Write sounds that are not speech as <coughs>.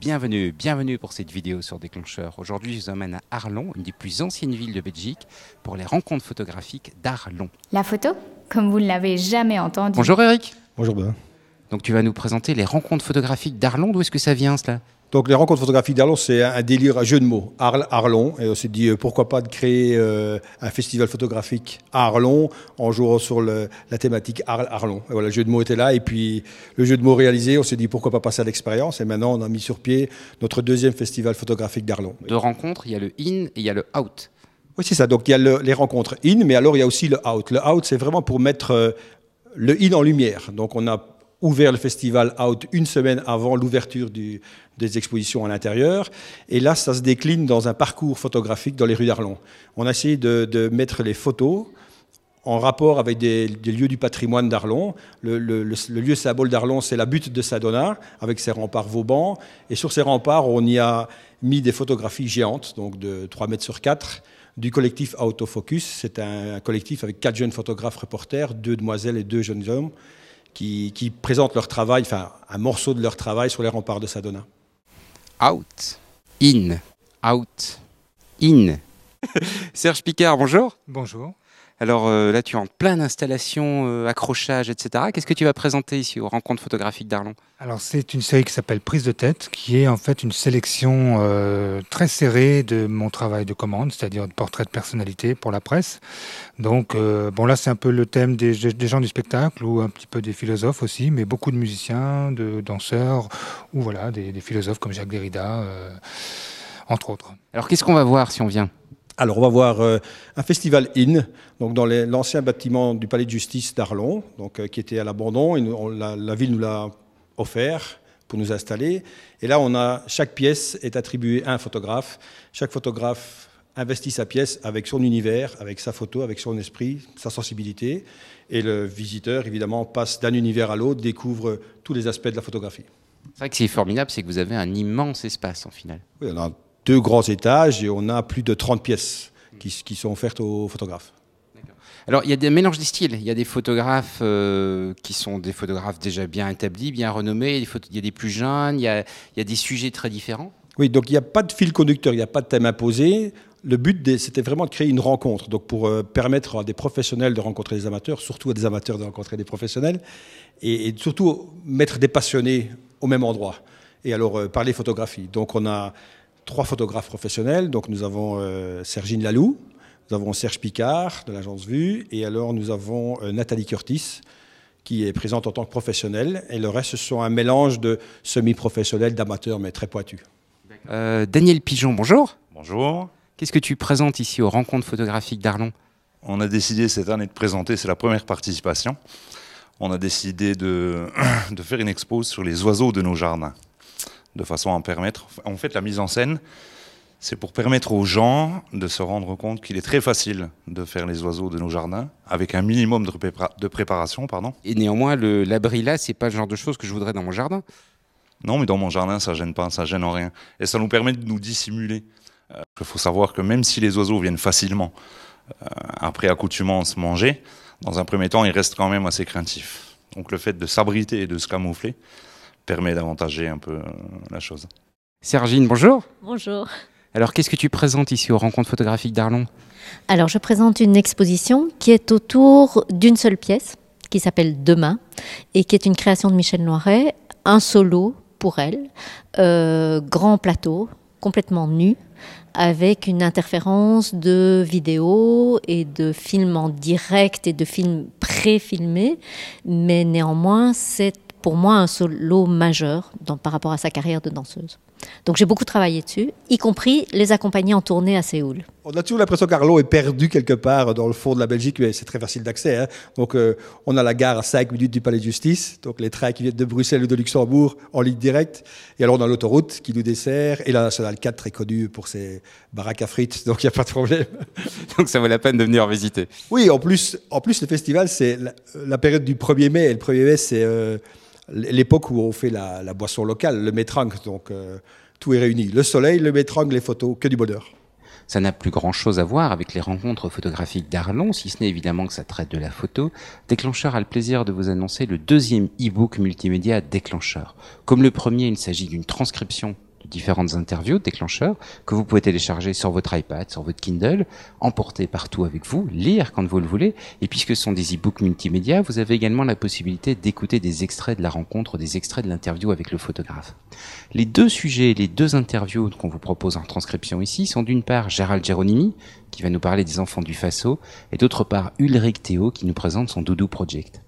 Bienvenue, bienvenue pour cette vidéo sur Déclencheur. Aujourd'hui, je vous emmène à Arlon, une des plus anciennes villes de Belgique, pour les rencontres photographiques d'Arlon. La photo Comme vous ne l'avez jamais entendu. Bonjour Eric. Bonjour Ben. Donc tu vas nous présenter les rencontres photographiques d'Arlon. D'où est-ce que ça vient cela? Donc les rencontres photographiques d'Arlon, c'est un délire, un jeu de mots. Arles, Arlon. Et on s'est dit euh, pourquoi pas de créer euh, un festival photographique à Arlon en jouant sur le- la thématique Arles, Arlon. Et voilà, le jeu de mots était là. Et puis le jeu de mots réalisé, on s'est dit pourquoi pas passer à l'expérience. Et maintenant, on a mis sur pied notre deuxième festival photographique d'Arlon. Deux rencontres, il y a le in et il y a le out. Oui, c'est ça. Donc il y a le- les rencontres in, mais alors il y a aussi le out. Le out, c'est vraiment pour mettre euh, le in en lumière. Donc on a ouvert le festival out une semaine avant l'ouverture des expositions à l'intérieur. Et là, ça se décline dans un parcours photographique dans les rues d'Arlon. On a essayé de, mettre les photos en rapport avec des, lieux du patrimoine d'Arlon. Le, lieu symbole d'Arlon, c'est la butte de Sadona, avec ses remparts Vauban. Et sur ces remparts, on y a mis des photographies géantes, donc de 3 mètres sur 4, du collectif Autofocus. C'est un, un collectif avec quatre jeunes photographes reporters, deux demoiselles et deux jeunes hommes, qui, qui présentent leur travail, enfin un morceau de leur travail sur les remparts de Sadona. Out, in, out, in. <laughs> Serge Picard, bonjour. Bonjour. Alors euh, là, tu es en pleine installation, euh, accrochage, etc. Qu'est-ce que tu vas présenter ici aux rencontres photographiques d'Arlon? Alors c'est une série qui s'appelle Prise de tête, qui est en fait une sélection euh, très serrée de mon travail de commande, c'est-à-dire de portrait de personnalité pour la presse. Donc bon là c'est un peu le thème des, des gens du spectacle ou un petit peu des philosophes aussi, mais beaucoup de musiciens, de danseurs ou voilà des, des philosophes comme Jacques Derrida, entre autres. Alors qu'est-ce qu'on va voir si on vient? Alors, on va voir euh, un festival IN, donc dans l'ancien bâtiment du palais de justice d'Arlon, donc euh, qui était à l'abandon. La, la ville nous l'a offert pour nous installer. Et là, on a chaque pièce est attribuée à un photographe. Chaque photographe investit sa pièce avec son univers, avec sa photo, avec son esprit, sa sensibilité. Et le visiteur, évidemment, passe d'un univers à l'autre, découvre tous les aspects de la photographie. C'est vrai que c'est formidable, c'est que vous avez un immense espace en final. Oui, on a deux grands étages et on a plus de 30 pièces qui, qui sont offertes aux photographes. Alors, il y a des mélanges des styles. Il y a des photographes euh, qui sont des photographes déjà bien établis, bien renommés. Il y a des, plus jeunes. Il y a, il y a des sujets très différents. Oui, donc il n'y a pas de fil conducteur, il n'y a pas de thème imposé. Le but, c'était vraiment de créer une rencontre, donc pour euh, permettre à des professionnels de rencontrer des amateurs, surtout à des amateurs de rencontrer des professionnels, et, et surtout mettre des passionnés au même endroit. Et alors, euh, parler photographie. Donc, on a trois photographes professionnels. Donc, nous avons euh, Sergine Laloux, nous avons Serge Picard de l'agence Vue, et alors nous avons euh, Nathalie Curtis, qui est présente en tant que professionnelle. Et le reste, ce sont un mélange de semi-professionnels, d'amateurs, mais très pointus. Euh, Daniel Pigeon, bonjour. Bonjour. Qu'est-ce que tu présentes ici aux rencontres photographiques d'Arlon? On a décidé cette année de présenter, c'est la première participation. On a décidé de, <coughs> de faire une expo sur les oiseaux de nos jardins, de façon à permettre. En fait, la mise en scène, c'est pour permettre aux gens de se rendre compte qu'il est très facile de faire les oiseaux de nos jardins avec un minimum de, prépa- de préparation, pardon. Et néanmoins, le- l'abri là, c'est pas le genre de choses que je voudrais dans mon jardin. Non, mais dans mon jardin, ça gêne pas, ça gêne en rien. Et ça nous permet de nous dissimuler. Euh, Il faut savoir que même si les oiseaux viennent facilement, euh, après accoutumance, manger, dans un premier temps, ils restent quand même assez craintifs. Donc le fait de s'abriter et de se camoufler permet d'avantager un peu euh, la chose. Sergine, bonjour. Bonjour. Alors, qu'est-ce que tu présentes ici aux rencontres photographiques d'Arlon? Alors, je présente une exposition qui est autour d'une seule pièce, qui s'appelle Demain, et qui est une création de Michel Noiret, un solo pour elle, euh, grand plateau, complètement nu, avec une interférence de vidéos et de films en direct et de films pré-filmés, mais néanmoins, c'est pour moi un solo majeur dans- par rapport à sa carrière de danseuse. Donc j'ai beaucoup travaillé dessus, y compris les accompagner en tournée à Séoul. On a toujours l'impression qu'Arlon est perdu quelque part dans le fond de la Belgique, mais c'est très facile d'accès. hein. Donc, euh, on a la gare à 5 minutes du palais de justice, donc les trains qui viennent de Bruxelles ou de Luxembourg en ligne directe. Et alors, on a l'autoroute qui nous dessert, et la nationale 4 très connue pour ses baraques à frites, <laughs> donc il n'y a pas de problème. <laughs> Donc, ça vaut la peine de venir visiter. Oui, en plus, en plus le festival, c'est la, la période du 1er mai. Et le 1er mai, c'est euh, l'époque où on fait la, boisson locale, le métrang. Donc, euh, tout est réuni. Le soleil, le métrang, les photos, que du bonheur. Ça n'a plus grand-chose à voir avec les rencontres photographiques d'Arlon, si ce n'est évidemment que ça traite de la photo. Déclencheur a le plaisir de vous annoncer le deuxième e-book multimédia Déclencheur. Comme le premier, il s'agit d'une transcription différentes interviews, déclencheurs, que vous pouvez télécharger sur votre iPad, sur votre Kindle, emporter partout avec vous, lire quand vous le voulez. Et puisque ce sont des e-books multimédia, vous avez également la possibilité d'écouter des extraits de la rencontre, des extraits de l'interview avec le photographe. Les deux sujets, les deux interviews qu'on vous propose en transcription ici sont d'une part Gérald Geronimi, qui va nous parler des enfants du Faso, et d'autre part Ulrich Théo, qui nous présente son Doudou Project.